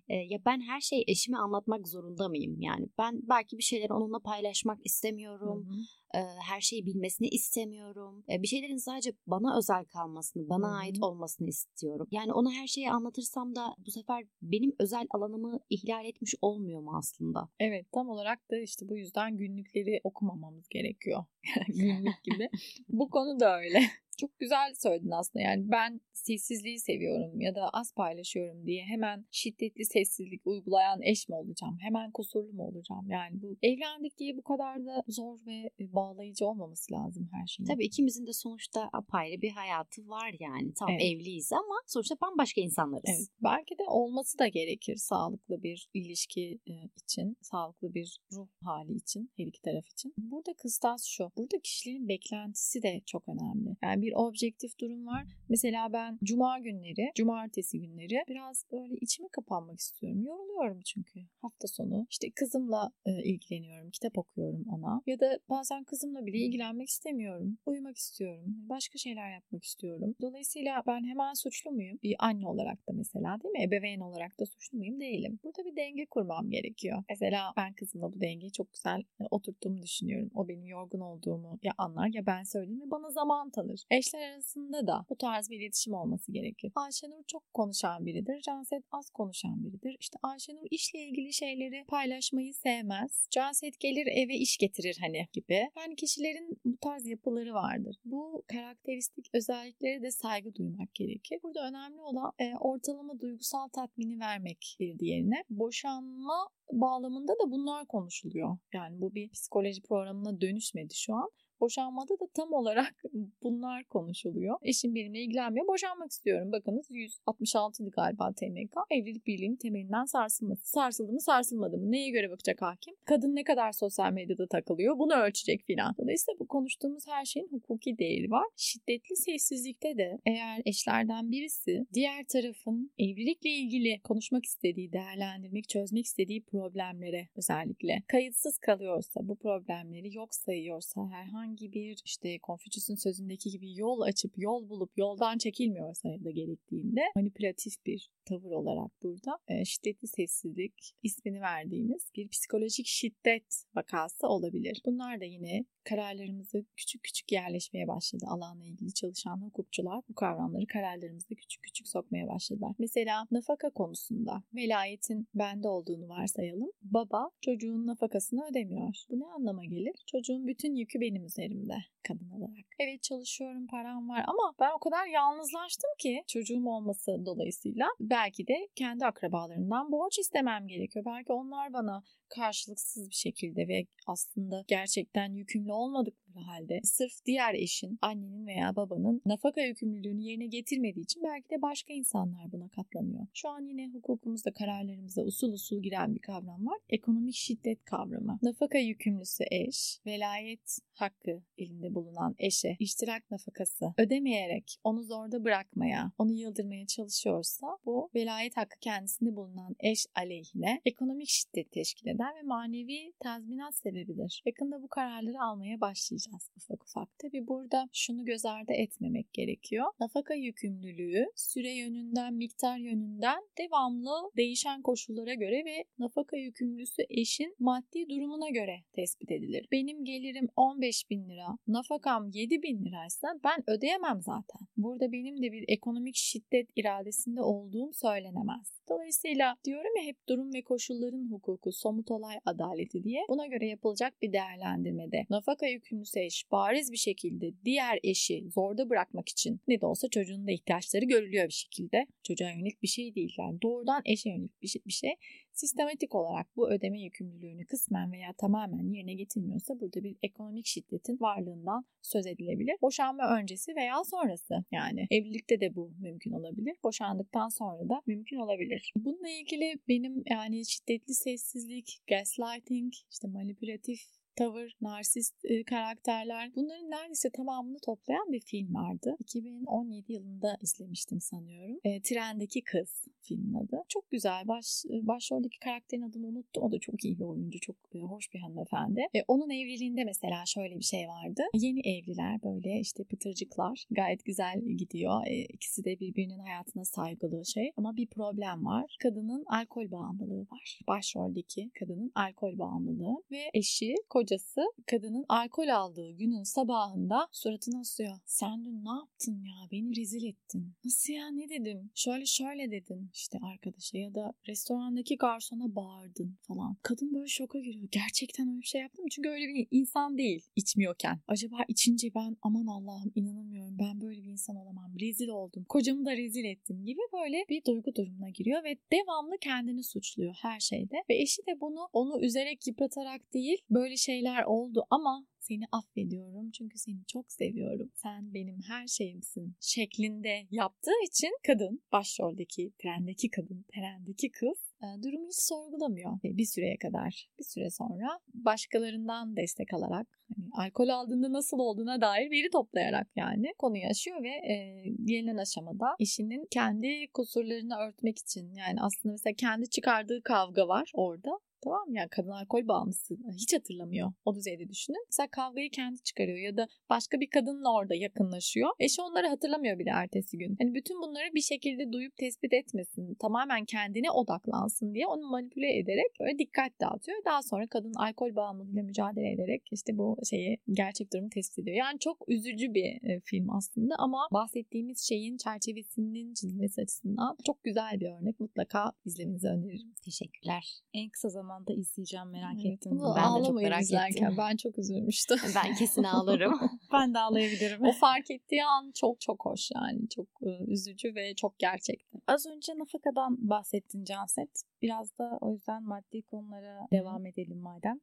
Speaker 2: E, ya ben her şeyi eşime anlatmak zorunda mıyım? Yani ben belki bir şeyleri onunla paylaşmak istemiyorum. E, her şeyi bilmesini istemiyorum. E, bir şeylerin sadece bana özel kalmasını, bana Hı-hı. ait olmasını istiyorum. Yani ona her şeyi anlatırsam da bu sefer benim özel alanımı ihlal etmiş olmuyor mu aslında?
Speaker 3: Evet tam olarak da işte bu yüzden günlükleri okumamamız gerekiyor. <laughs> Günlük gibi. <laughs> bu konu da öyle. Çok güzel söyledin aslında yani ben sessizliği seviyorum ya da az paylaşıyorum diye hemen şiddetli sessizlik uygulayan eş mi olacağım? Hemen kusurlu mu olacağım? Yani bu evlendik diye bu kadar da zor ve e, bağlayıcı olmaması lazım her şey.
Speaker 2: Tabii ikimizin de sonuçta apayrı bir hayatı var yani. Tam evet. evliyiz ama sonuçta bambaşka insanlarız. Evet.
Speaker 3: Belki de olması da gerekir sağlıklı bir ilişki e, için, sağlıklı bir ruh hali için, her iki taraf için. Burada kıstas şu. Burada kişilerin beklentisi de çok önemli. Yani bir objektif durum var. Mesela ben cuma günleri, cumartesi günleri biraz böyle içime kapanmak istiyorum. Yoruluyorum çünkü hafta sonu. İşte kızımla e, ilgileniyorum, kitap okuyorum ona. Ya da bazen kızımla bile ilgilenmek istemiyorum. Uyumak istiyorum. Başka şeyler yapmak istiyorum. Dolayısıyla ben hemen suçlu muyum? Bir anne olarak da mesela değil mi? Ebeveyn olarak da suçlu muyum? Değilim. Burada bir denge kurmam gerekiyor. Mesela ben kızımla bu dengeyi çok güzel e, oturttuğumu düşünüyorum. O benim yorgun olduğumu ya anlar ya ben söyleyeyim ve bana zaman tanır. Eşler arasında da bu tarz bir iletişim olması gerekir. Ayşenur çok konuşan biridir. Canset az konuşan biridir. İşte Ayşenur işle ilgili şeyleri paylaşmayı sevmez. Canset gelir eve iş getirir hani gibi. Yani kişilerin bu tarz yapıları vardır. Bu karakteristik özellikleri de saygı duymak gerekir. Burada önemli olan e, ortalama duygusal tatmini vermek bir diğerine. Boşanma bağlamında da bunlar konuşuluyor. Yani bu bir psikoloji programına dönüşmedi şu an. Boşanmada da tam olarak <laughs> bunlar konuşuluyor. Eşim benimle ilgilenmiyor. Boşanmak istiyorum. Bakınız 166'dı galiba TMK. Evlilik birliğinin temelinden sarsılması. Sarsıldı mı sarsılmadı mı? Neye göre bakacak hakim? Kadın ne kadar sosyal medyada takılıyor? Bunu ölçecek filan. Dolayısıyla bu konuştuğumuz her şeyin hukuki değeri var. Şiddetli sessizlikte de eğer eşlerden birisi diğer tarafın evlilikle ilgili konuşmak istediği, değerlendirmek, çözmek istediği problemlere özellikle kayıtsız kalıyorsa, bu problemleri yok sayıyorsa, herhangi herhangi bir işte Konfüçyüs'ün sözündeki gibi yol açıp yol bulup yoldan çekilmiyorsa da gerektiğinde manipülatif bir tavır olarak burada e, şiddetli sessizlik ismini verdiğimiz bir psikolojik şiddet vakası olabilir. Bunlar da yine kararlarımızı küçük küçük yerleşmeye başladı. Alanla ilgili çalışan hukukçular bu kavramları kararlarımızda küçük küçük sokmaya başladılar. Mesela nafaka konusunda velayetin bende olduğunu varsayalım. Baba çocuğun nafakasını ödemiyor. Bu ne anlama gelir? Çocuğun bütün yükü benim üzerimde kadın olarak. Evet çalışıyorum param var ama ben o kadar yalnızlaştım ki çocuğum olması dolayısıyla belki de kendi akrabalarımdan borç istemem gerekiyor. Belki onlar bana karşılıksız bir şekilde ve aslında gerçekten yükümlü olmadıkları halde sırf diğer eşin, annenin veya babanın nafaka yükümlülüğünü yerine getirmediği için belki de başka insanlar buna katlanıyor. Şu an yine hukukumuzda kararlarımıza usul usul giren bir kavram var. Ekonomik şiddet kavramı. Nafaka yükümlüsü eş, velayet hakkı elinde bulunan eşe iştirak nafakası ödemeyerek onu zorda bırakmaya, onu yıldırmaya çalışıyorsa bu velayet hakkı kendisinde bulunan eş aleyhine ekonomik şiddet teşkil eder ve manevi tazminat sebebidir. Yakında bu kararları almaya başlayacağız ufak ufak. Tabi burada şunu göz ardı etmemek gerekiyor. Nafaka yükümlülüğü süre yönünden, miktar yönünden devamlı değişen koşullara göre ve nafaka yükümlüsü eşin maddi durumuna göre tespit edilir. Benim gelirim 15 bin lira, nafakam 7 bin liraysa ben ödeyemem zaten. Burada benim de bir ekonomik şiddet iradesinde olduğum söylenemez. Dolayısıyla diyorum ya hep durum ve koşulların hukuku, somut olay adaleti diye buna göre yapılacak bir değerlendirmede nafaka yükümlüsü eş bariz bir şekilde diğer eşi zorda bırakmak için ne de olsa çocuğun da ihtiyaçları görülüyor bir şekilde. Çocuğa yönelik bir şey değil yani doğrudan eşe yönelik bir şey, bir şey sistematik olarak bu ödeme yükümlülüğünü kısmen veya tamamen yerine getirmiyorsa burada bir ekonomik şiddetin varlığından söz edilebilir. Boşanma öncesi veya sonrası yani evlilikte de bu mümkün olabilir. Boşandıktan sonra da mümkün olabilir. Bununla ilgili benim yani şiddetli sessizlik, gaslighting, işte manipülatif tavır, narsist karakterler bunların neredeyse tamamını toplayan bir film vardı. 2017 yılında izlemiştim sanıyorum. E, Trendeki Kız filmin adı. Çok güzel. Baş, başroldeki karakterin adını unuttum. O da çok iyi bir oyuncu. Çok e, hoş bir hanımefendi. E, onun evliliğinde mesela şöyle bir şey vardı. Yeni evliler böyle işte pıtırcıklar. Gayet güzel gidiyor. E, ikisi de birbirinin hayatına saygılı şey. Ama bir problem var. Kadının alkol bağımlılığı var. Başroldeki kadının alkol bağımlılığı ve eşi, kocası kadının alkol aldığı günün sabahında suratını asıyor. Sen dün ne yaptın ya? Beni rezil ettin. Nasıl ya ne dedim? Şöyle şöyle dedin işte arkadaşa ya da restorandaki garsona bağırdın falan. Kadın böyle şoka giriyor. Gerçekten öyle bir şey yaptım Çünkü öyle bir insan değil içmiyorken. Acaba içince ben aman Allah'ım inanamıyorum ben böyle bir insan olamam. Rezil oldum. Kocamı da rezil ettim gibi böyle bir duygu durumuna giriyor ve devamlı kendini suçluyor her şeyde. Ve eşi de bunu onu üzerek yıpratarak değil böyle şeyler oldu ama seni affediyorum çünkü seni çok seviyorum. Sen benim her şeyimsin şeklinde yaptığı için kadın, başroldeki trendeki kadın, trendeki kız e, durumu hiç sorgulamıyor bir süreye kadar. Bir süre sonra başkalarından destek alarak hani alkol aldığında nasıl olduğuna dair veri toplayarak yani konuyu aşıyor ve e, gelinen aşamada eşinin kendi kusurlarını örtmek için yani aslında mesela kendi çıkardığı kavga var orada Tamam mı? Yani kadın alkol bağımlısı hiç hatırlamıyor. O düzeyde düşünün. Mesela kavgayı kendi çıkarıyor ya da başka bir kadınla orada yakınlaşıyor. Eşi onları hatırlamıyor bile ertesi gün. Hani bütün bunları bir şekilde duyup tespit etmesin. Tamamen kendine odaklansın diye onu manipüle ederek böyle dikkat dağıtıyor. Daha sonra kadın alkol bağımlılığıyla mücadele ederek işte bu şeyi gerçek durumu tespit ediyor. Yani çok üzücü bir e, film aslında ama bahsettiğimiz şeyin çerçevesinin çizilmesi açısından çok güzel bir örnek. Mutlaka izlemenizi öneririm.
Speaker 2: Teşekkürler.
Speaker 1: En kısa zamanda izleyeceğim merak
Speaker 3: Evet,
Speaker 1: ettim.
Speaker 3: bunu
Speaker 2: Ben de çok merak
Speaker 3: izlerken.
Speaker 2: ettim.
Speaker 3: Ben çok üzülmüştüm. <laughs>
Speaker 2: Ben kesin ağlarım. <laughs>
Speaker 1: Ben de ağlayabilirim.
Speaker 3: o fark ettiği an çok çok hoş yani. Çok e, üzücü ve çok gerçekti.
Speaker 1: Az önce nafakadan bahsettin Canset. Biraz da o yüzden maddi konulara devam edelim madem.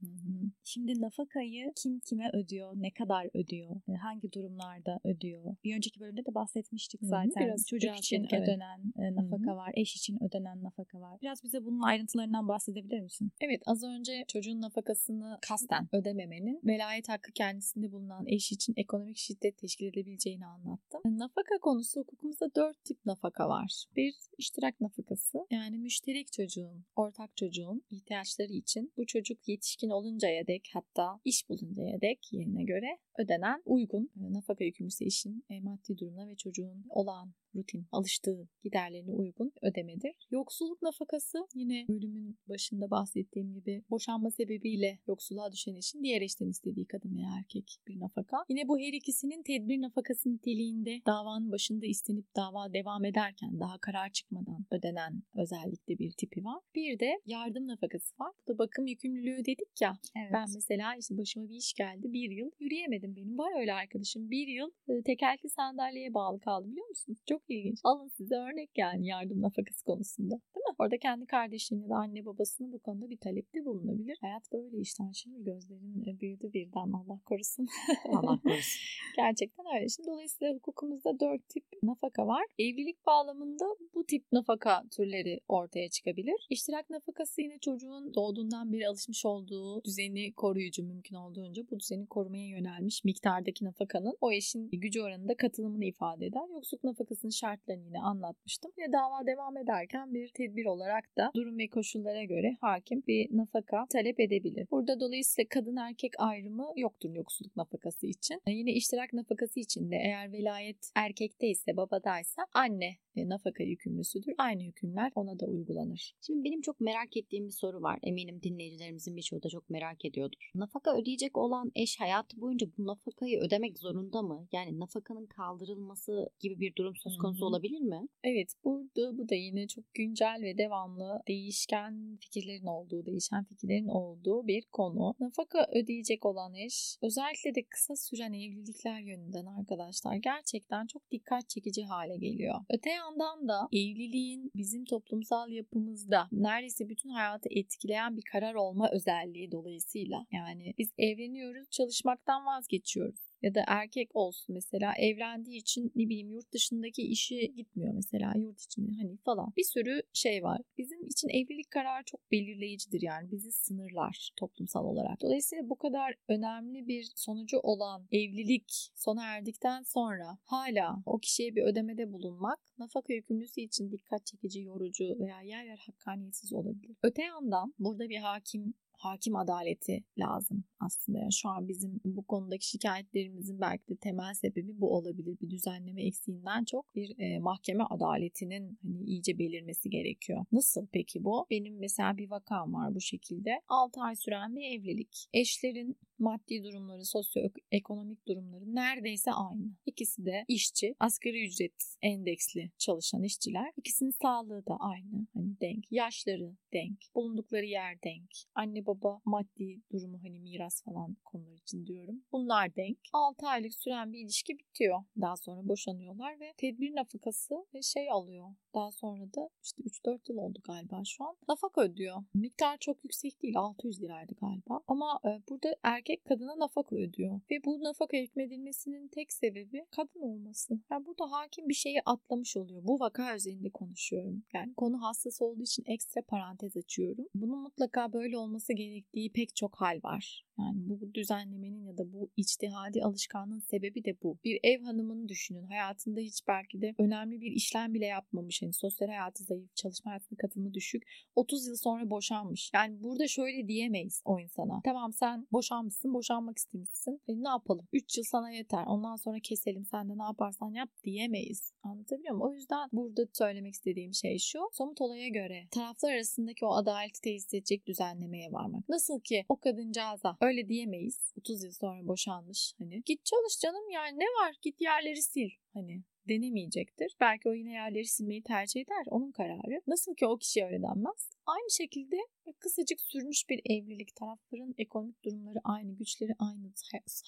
Speaker 1: Şimdi nafakayı kim kime ödüyor, ne kadar ödüyor, e, hangi durumlarda ödüyor? Bir önceki bölümde de bahsetmiştik
Speaker 3: Hı hı,
Speaker 1: zaten.
Speaker 3: biraz-
Speaker 1: Çocuk için
Speaker 3: evet.
Speaker 1: ödenen e, nafaka var, eş için ödenen nafaka var. Biraz bize bunun ayrıntılarından bahsedebilir misin?
Speaker 3: Evet az önce çocuğun nafakasını kasten ödememenin velayet hakkı kendisinde bulunan eş için ekonomik şiddet teşkil edebileceğini anlattım. Nafaka konusu hukukumuzda dört tip nafaka var. Bir iştirak nafakası yani müşterek çocuğun, ortak çocuğun ihtiyaçları için bu çocuk yetişkin oluncaya dek hatta iş buluncaya dek yerine göre ödenen uygun e, nafaka yükümlüsü eşin e, maddi durumuna ve çocuğun olağan rutin, alıştığı giderlerine uygun ödemedir. Yoksulluk nafakası yine bölümün başında bahsettiğim gibi boşanma sebebiyle yoksulluğa düşen eşin diğer eşten istediği kadın veya erkek bir nafaka. Yine bu her ikisinin tedbir nafakası niteliğinde davanın başında istenip dava devam ederken daha karar çıkmadan ödenen özellikle bir tipi var. Bir de yardım nafakası var. Bu da bakım yükümlülüğü dedik ya.
Speaker 1: Evet.
Speaker 3: Ben mesela işte başıma bir iş geldi. Bir yıl yürüyemedim benim. Var öyle arkadaşım. Bir yıl e, tekerlekli sandalyeye bağlı kaldı biliyor musunuz? Çok ilginç. Alın size örnek yani yardım nafakası konusunda. Değil mi? Orada kendi kardeşinin ya da anne babasının bu konuda bir talepte bulunabilir. Hayat böyle işte. Şimdi gözlerin e, büyüdü birden Allah korusun.
Speaker 2: Allah korusun. <laughs>
Speaker 3: Gerçekten öyle. Şimdi dolayısıyla hukukumuzda dört tip nafaka var. Evlilik bağlamında bu tip nafaka türleri ortaya çıkabilir. İştirak nafakası yine çocuğun doğduğundan beri alışmış olduğu düzeni koruyucu mümkün olduğunca bu düzeni korumaya yönelmiş miktardaki nafakanın o eşin gücü oranında katılımını ifade eder. Yoksulluk nafakasının şartlarını yine anlatmıştım. Ve dava devam ederken bir tedbir olarak da durum ve koşullara göre hakim bir nafaka talep edebilir. Burada dolayısıyla kadın erkek ayrımı yoktur yoksulluk nafakası için. Yine iştirak nafakası için de eğer velayet erkekte ise babadaysa anne e, nafaka yükümlüsüdür. Aynı hükümler ona da uygulanır.
Speaker 2: Şimdi benim çok merak ettiğim bir soru var. Eminim dinleyicilerimizin birçoğu da çok merak ediyordur. Nafaka ödeyecek olan eş hayatı boyunca bu nafakayı ödemek zorunda mı? Yani nafakanın kaldırılması gibi bir durum söz konusu olabilir mi?
Speaker 3: Evet burada bu da yine çok güncel ve devamlı değişken fikirlerin olduğu, değişen fikirlerin olduğu bir konu. Nafaka ödeyecek olan eş özellikle de kısa süren evlilikler yönünden arkadaşlar gerçekten çok dikkat çekici hale geliyor. Öte yandan da evliliğin bizim toplumsal yapımızda neredeyse bütün hayatı etkileyen bir karar olma özelliği dolayısıyla yani biz evleniyoruz, çalışmaktan vazgeçiyoruz ya da erkek olsun mesela evlendiği için ne bileyim yurt dışındaki işe gitmiyor mesela yurt içinde hani falan. Bir sürü şey var. Bizim için evlilik kararı çok belirleyicidir yani bizi sınırlar toplumsal olarak. Dolayısıyla bu kadar önemli bir sonucu olan evlilik sona erdikten sonra hala o kişiye bir ödemede bulunmak nafaka yükümlüsü için dikkat çekici, yorucu veya yer yer hakkaniyetsiz olabilir. Öte yandan burada bir hakim hakim adaleti lazım aslında. Yani şu an bizim bu konudaki şikayetlerimizin belki de temel sebebi bu olabilir. Bir düzenleme eksiğinden çok bir e, mahkeme adaletinin hani iyice belirmesi gerekiyor. Nasıl peki bu? Benim mesela bir vakam var bu şekilde. 6 ay süren bir evlilik. Eşlerin maddi durumları, sosyoekonomik durumları neredeyse aynı. İkisi de işçi, asgari ücret endeksli çalışan işçiler. İkisinin sağlığı da aynı. Hani denk, yaşları denk, bulundukları yer denk. Anne baba maddi durumu hani miras falan konular için diyorum. Bunlar denk. 6 aylık süren bir ilişki bitiyor. Daha sonra boşanıyorlar ve tedbir nafakası ve şey alıyor. Daha sonra da işte 3-4 yıl oldu galiba şu an. Nafaka ödüyor. Miktar çok yüksek değil. 600 liraydı galiba. Ama e, burada erkek kadına nafaka ödüyor. Ve bu nafaka hükmedilmesinin tek sebebi kadın olması. Yani burada hakim bir şeyi atlamış oluyor. Bu vaka üzerinde konuşuyorum. Yani konu hassas olduğu için ekstra parantez açıyorum. Bunun mutlaka böyle olması gerektiği pek çok hal var. Yani bu düzenlemenin ya da bu içtihadi alışkanlığın sebebi de bu. Bir ev hanımını düşünün. Hayatında hiç belki de önemli bir işlem bile yapmamış. Yani sosyal hayatı zayıf, çalışma hayatına katılımı düşük. 30 yıl sonra boşanmış. Yani burada şöyle diyemeyiz o insana. Tamam sen boşanmışsın, boşanmak istemişsin. E, ne yapalım? 3 yıl sana yeter. Ondan sonra keselim. Sen de ne yaparsan yap diyemeyiz. Anlatabiliyor muyum? O yüzden burada söylemek istediğim şey şu. Somut olaya göre taraflar arasındaki o adaleti tesis edecek düzenlemeye varmak. Nasıl ki o kadıncağıza öyle diyemeyiz. 30 yıl sonra boşanmış. Hani git çalış canım yani ne var? Git yerleri sil. Hani denemeyecektir. Belki o yine yerleri silmeyi tercih eder. Onun kararı. Nasıl ki o kişi öyle denmez. Aynı şekilde kısacık sürmüş bir evlilik tarafların ekonomik durumları aynı, güçleri aynı,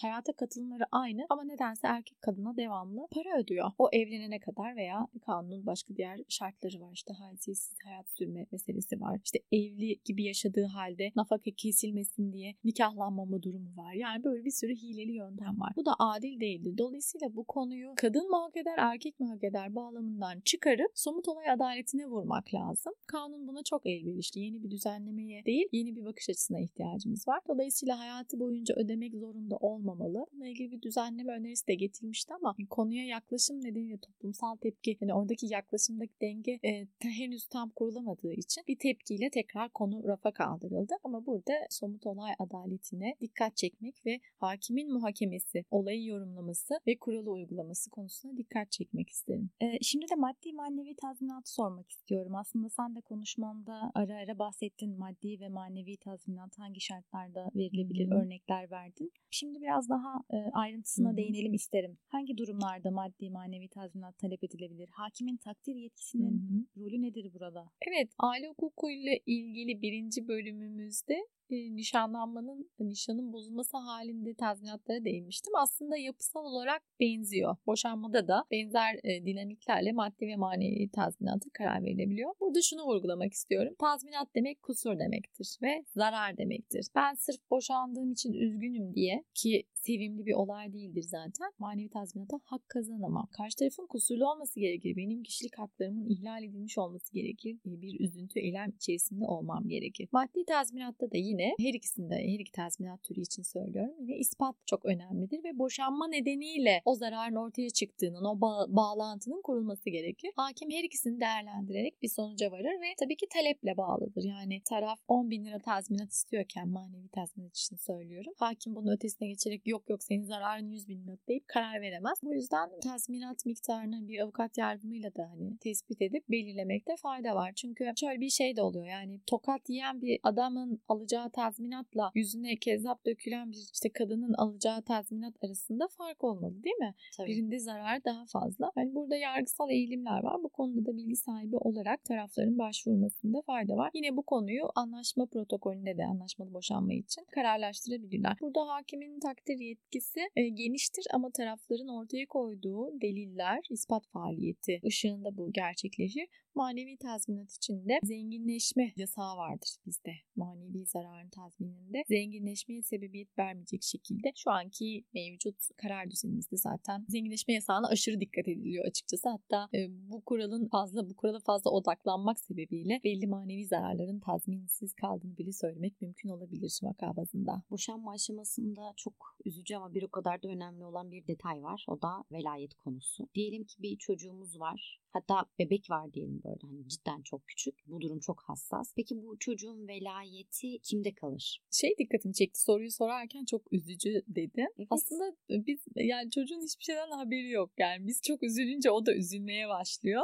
Speaker 3: hayata katılımları aynı ama nedense erkek kadına devamlı para ödüyor. O evlenene kadar veya kanunun başka diğer şartları var. İşte haysiyetsiz hayat sürme meselesi var. İşte evli gibi yaşadığı halde nafaka kesilmesin diye nikahlanmama durumu var. Yani böyle bir sürü hileli yöntem var. Bu da adil değildir. Dolayısıyla bu konuyu kadın mı hak eder, erkek mi hak eder bağlamından çıkarıp somut olay adaletine vurmak lazım. Kanun buna çok elverişli. Yeni bir düzenlemeye değil, yeni bir bakış açısına ihtiyacımız var. Dolayısıyla hayatı boyunca ödemek zorunda olmamalı. Bununla ilgili bir düzenleme önerisi de getirilmişti ama konuya yaklaşım nedeniyle toplumsal tepki, yani oradaki yaklaşımdaki denge e, henüz tam kurulamadığı için bir tepkiyle tekrar konu rafa kaldırıldı. Ama burada somut olay adaletine dikkat çekmek ve hakimin muhakemesi, olayı yorumlaması ve kuralı uygulaması konusuna dikkat çekmek isterim.
Speaker 1: Ee, şimdi de maddi manevi tazminatı sormak istiyorum. Aslında sen de konuşmanda ara ara bahsettin maddi ve manevi tazminat hangi şartlarda verilebilir Hı-hı. örnekler verdin. Şimdi biraz daha e, ayrıntısına Hı-hı. değinelim isterim. Hangi durumlarda maddi manevi tazminat talep edilebilir? Hakimin takdir yetkisinin Hı-hı. rolü nedir burada?
Speaker 3: Evet aile hukukuyla ilgili birinci bölümümüzde nişanlanmanın, nişanın bozulması halinde tazminatlara değinmiştim. Aslında yapısal olarak benziyor. Boşanmada da benzer dinamiklerle maddi ve manevi tazminata karar verilebiliyor. Burada şunu vurgulamak istiyorum. Tazminat demek kusur demektir ve zarar demektir. Ben sırf boşandığım için üzgünüm diye ki sevimli bir olay değildir zaten. Manevi tazminata hak kazanamam. Karşı tarafın kusurlu olması gerekir. Benim kişilik haklarımın ihlal edilmiş olması gerekir. Bir üzüntü, eylem içerisinde olmam gerekir. Maddi tazminatta da yine her ikisinde, her iki tazminat türü için söylüyorum. Yine ispat çok önemlidir ve boşanma nedeniyle o zararın ortaya çıktığının, o ba- bağlantının kurulması gerekir. Hakim her ikisini değerlendirerek bir sonuca varır ve tabii ki taleple bağlıdır. Yani taraf 10 bin lira tazminat istiyorken manevi tazminat için söylüyorum. Hakim bunu ötesine geçerek yok yok senin zararın 100 bin lira deyip karar veremez. Bu yüzden tazminat miktarını bir avukat yardımıyla da hani tespit edip belirlemekte fayda var. Çünkü şöyle bir şey de oluyor yani tokat yiyen bir adamın alacağı tazminatla yüzüne kezzap dökülen bir işte kadının alacağı tazminat arasında fark olmalı değil mi? Tabii. Birinde zarar daha fazla. Yani burada yargısal eğilimler var. Bu konuda da bilgi sahibi olarak tarafların başvurmasında fayda var. Yine bu konuyu anlaşma protokolünde de anlaşmalı boşanma için kararlaştırabilirler. Burada hakimin takdir yetkisi e, geniştir ama tarafların ortaya koyduğu deliller, ispat faaliyeti ışığında bu gerçekleşir. Manevi tazminat içinde zenginleşme yasağı vardır bizde. Manevi zararın tazmininde zenginleşmeye sebebiyet vermeyecek şekilde şu anki mevcut karar düzenimizde zaten zenginleşme yasağına aşırı dikkat ediliyor açıkçası. Hatta e, bu kuralın fazla bu kurala fazla odaklanmak sebebiyle belli manevi zararların tazminsiz kaldığını bile söylemek mümkün olabilir vaka bazında.
Speaker 2: Boşanma aşamasında çok ama bir o kadar da önemli olan bir detay var. O da velayet konusu. Diyelim ki bir çocuğumuz var. Hatta bebek var diyelim böyle hani cidden çok küçük. Bu durum çok hassas. Peki bu çocuğun velayeti kimde kalır?
Speaker 3: Şey dikkatimi çekti soruyu sorarken çok üzücü dedi. Evet. Aslında biz yani çocuğun hiçbir şeyden haberi yok. Yani biz çok üzülünce o da üzülmeye başlıyor.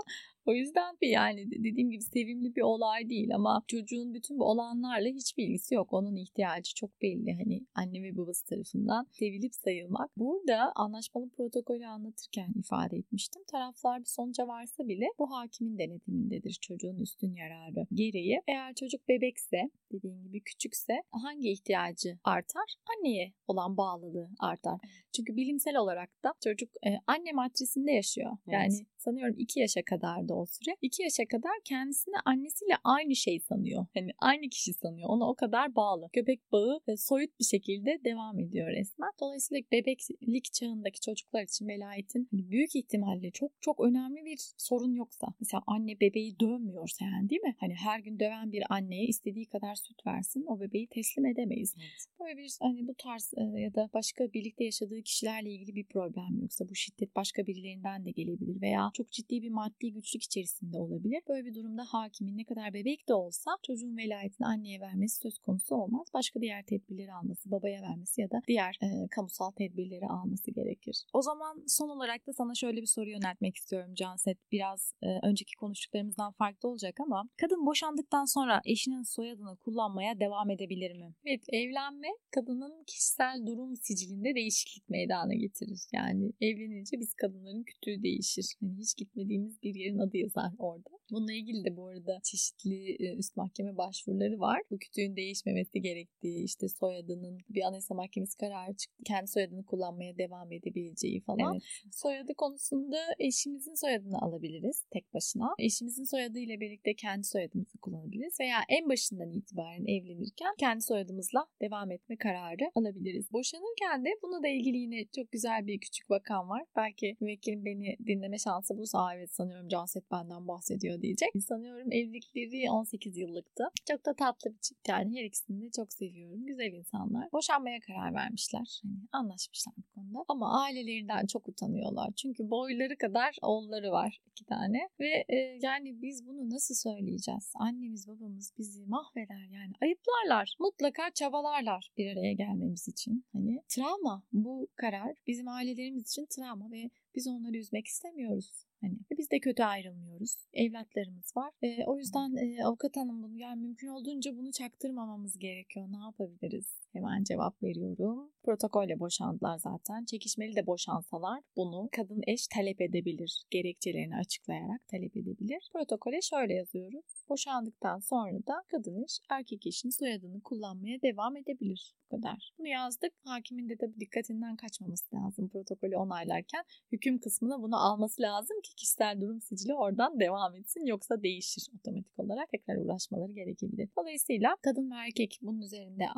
Speaker 3: O yüzden bir yani dediğim gibi sevimli bir olay değil ama çocuğun bütün bu olanlarla hiçbir ilgisi yok. Onun ihtiyacı çok belli. Hani anne ve babası tarafından sevilip sayılmak. Burada anlaşmalı protokolü anlatırken ifade etmiştim. Taraflar bir sonuca varsa bile bu hakimin denetimindedir çocuğun üstün yararı gereği. Eğer çocuk bebekse dediğin gibi küçükse hangi ihtiyacı artar? Anneye olan bağlılığı artar. Çünkü bilimsel olarak da çocuk e, anne matrisinde yaşıyor. Evet. Yani sanıyorum 2 yaşa kadar da o süre. 2 yaşa kadar kendisini annesiyle aynı şey sanıyor. Hani aynı kişi sanıyor. Ona o kadar bağlı. Köpek bağı e, soyut bir şekilde devam ediyor resmen. Dolayısıyla bebeklik çağındaki çocuklar için velayetin hani büyük ihtimalle çok çok önemli bir sorun yoksa. Mesela anne bebeği dövmüyorsa yani değil mi? Hani her gün döven bir anneye istediği kadar süt versin o bebeği teslim edemeyiz. Böyle bir hani bu tarz e, ya da başka birlikte yaşadığı kişilerle ilgili bir problem yoksa bu şiddet başka birilerinden de gelebilir veya çok ciddi bir maddi güçlük içerisinde olabilir. Böyle bir durumda hakimin ne kadar bebek de olsa çocuğun velayetini anneye vermesi söz konusu olmaz. Başka diğer tedbirleri alması, babaya vermesi ya da diğer e, kamusal tedbirleri alması gerekir.
Speaker 1: O zaman son olarak da sana şöyle bir soru yöneltmek istiyorum Canset. Biraz e, önceki konuştuklarımızdan farklı olacak ama kadın boşandıktan sonra eşinin soyadını kullanmaya devam edebilir mi?
Speaker 3: Evet, evlenme kadının kişisel durum sicilinde değişiklik meydana getirir. Yani evlenince biz kadınların kütüğü değişir. Yani hiç gitmediğimiz bir yerin adı yazar orada. Bununla ilgili de bu arada çeşitli e, üst mahkeme başvuruları var. Bu kütüğün değişmemesi gerektiği, işte soyadının bir anayasa mahkemesi kararı çıktı. Kendi soyadını kullanmaya devam edebileceği falan. Evet. Soyadı konusunda eşimizin soyadını alabiliriz tek başına. Eşimizin soyadıyla birlikte kendi soyadımızı kullanabiliriz veya en başından itibaren evlenirken kendi soyadımızla devam etme kararı alabiliriz. Boşanırken de buna da ilgili yine çok güzel bir küçük vakam var. Belki müvekkilim beni dinleme şansı bulursa evet sanıyorum Canset benden bahsediyor diyecek. Sanıyorum evlilikleri 18 yıllıktı. Çok da tatlı bir çift yani her ikisini de çok seviyorum. Güzel insanlar. Boşanmaya karar vermişler. Hani anlaşmışlar bu konuda. Ama ailelerinden çok utanıyorlar. Çünkü boyları kadar oğulları var iki tane. Ve e, yani biz bunu nasıl söyleyeceğiz? Annemiz babamız bizi mahveder yani. Ayıplarlar. Mutlaka çabalarlar bir araya gelmemiz için. Hani travma bu karar bizim ailelerimiz için travma ve biz onları üzmek istemiyoruz. Hani biz de kötü ayrılmıyoruz. Evlatlarımız var. E, o yüzden e, avukat hanım bunu yani mümkün olduğunca bunu çaktırmamamız gerekiyor. Ne yapabiliriz? Hemen cevap veriyorum. Protokolle boşandılar zaten. Çekişmeli de boşansalar bunu kadın eş talep edebilir. Gerekçelerini açıklayarak talep edebilir. Protokole şöyle yazıyoruz. Boşandıktan sonra da kadın eş erkek eşin soyadını kullanmaya devam edebilir. Bu kadar. Bunu yazdık. Hakimin de tabii dikkatinden kaçmaması lazım protokolü onaylarken. Hüküm kısmına bunu alması lazım ki kişisel durum sicili oradan devam etsin. Yoksa değişir otomatik olarak. Tekrar uğraşmaları gerekebilir. Dolayısıyla kadın ve erkek bunun üzerinde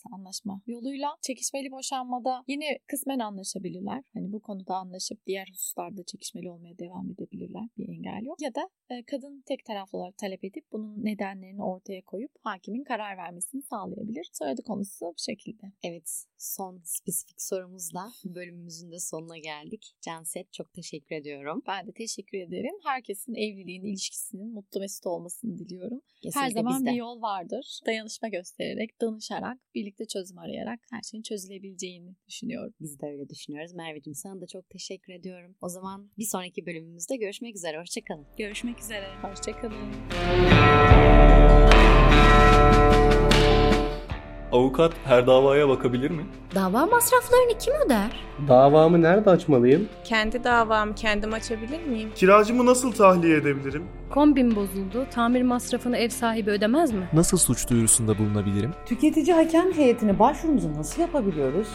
Speaker 3: anlaşırlarsa anlaşma yoluyla çekişmeli boşanmada yine kısmen anlaşabilirler. Hani bu konuda anlaşıp diğer hususlarda çekişmeli olmaya devam edebilirler. Bir engel yok. Ya da e, kadın tek taraflı olarak talep edip bunun nedenlerini ortaya koyup hakimin karar vermesini sağlayabilir. Soyadı konusu bu şekilde.
Speaker 2: Evet son spesifik sorumuzla bölümümüzün de sonuna geldik. Canset çok teşekkür ediyorum.
Speaker 3: Ben de teşekkür ederim. Herkesin evliliğin, ilişkisinin mutlu mesut olmasını diliyorum. Kesinlikle Her zaman bizde. bir yol vardır. Dayanışma göstererek, danışarak, birlikte çözüm arayarak her şeyin çözülebileceğini düşünüyorum.
Speaker 2: Biz de öyle düşünüyoruz. Merveciğim sana da çok teşekkür ediyorum. O zaman bir sonraki bölümümüzde görüşmek üzere. Hoşçakalın.
Speaker 1: Görüşmek üzere.
Speaker 3: Hoşçakalın.
Speaker 4: Avukat her davaya bakabilir mi?
Speaker 5: Dava masraflarını kim öder?
Speaker 6: Davamı nerede açmalıyım?
Speaker 7: Kendi davamı kendim açabilir miyim?
Speaker 8: Kiracımı nasıl tahliye edebilirim?
Speaker 5: Kombin bozuldu. Tamir masrafını ev sahibi ödemez mi?
Speaker 9: Nasıl suç duyurusunda bulunabilirim?
Speaker 10: Tüketici hakem heyetine başvurumuzu nasıl yapabiliyoruz?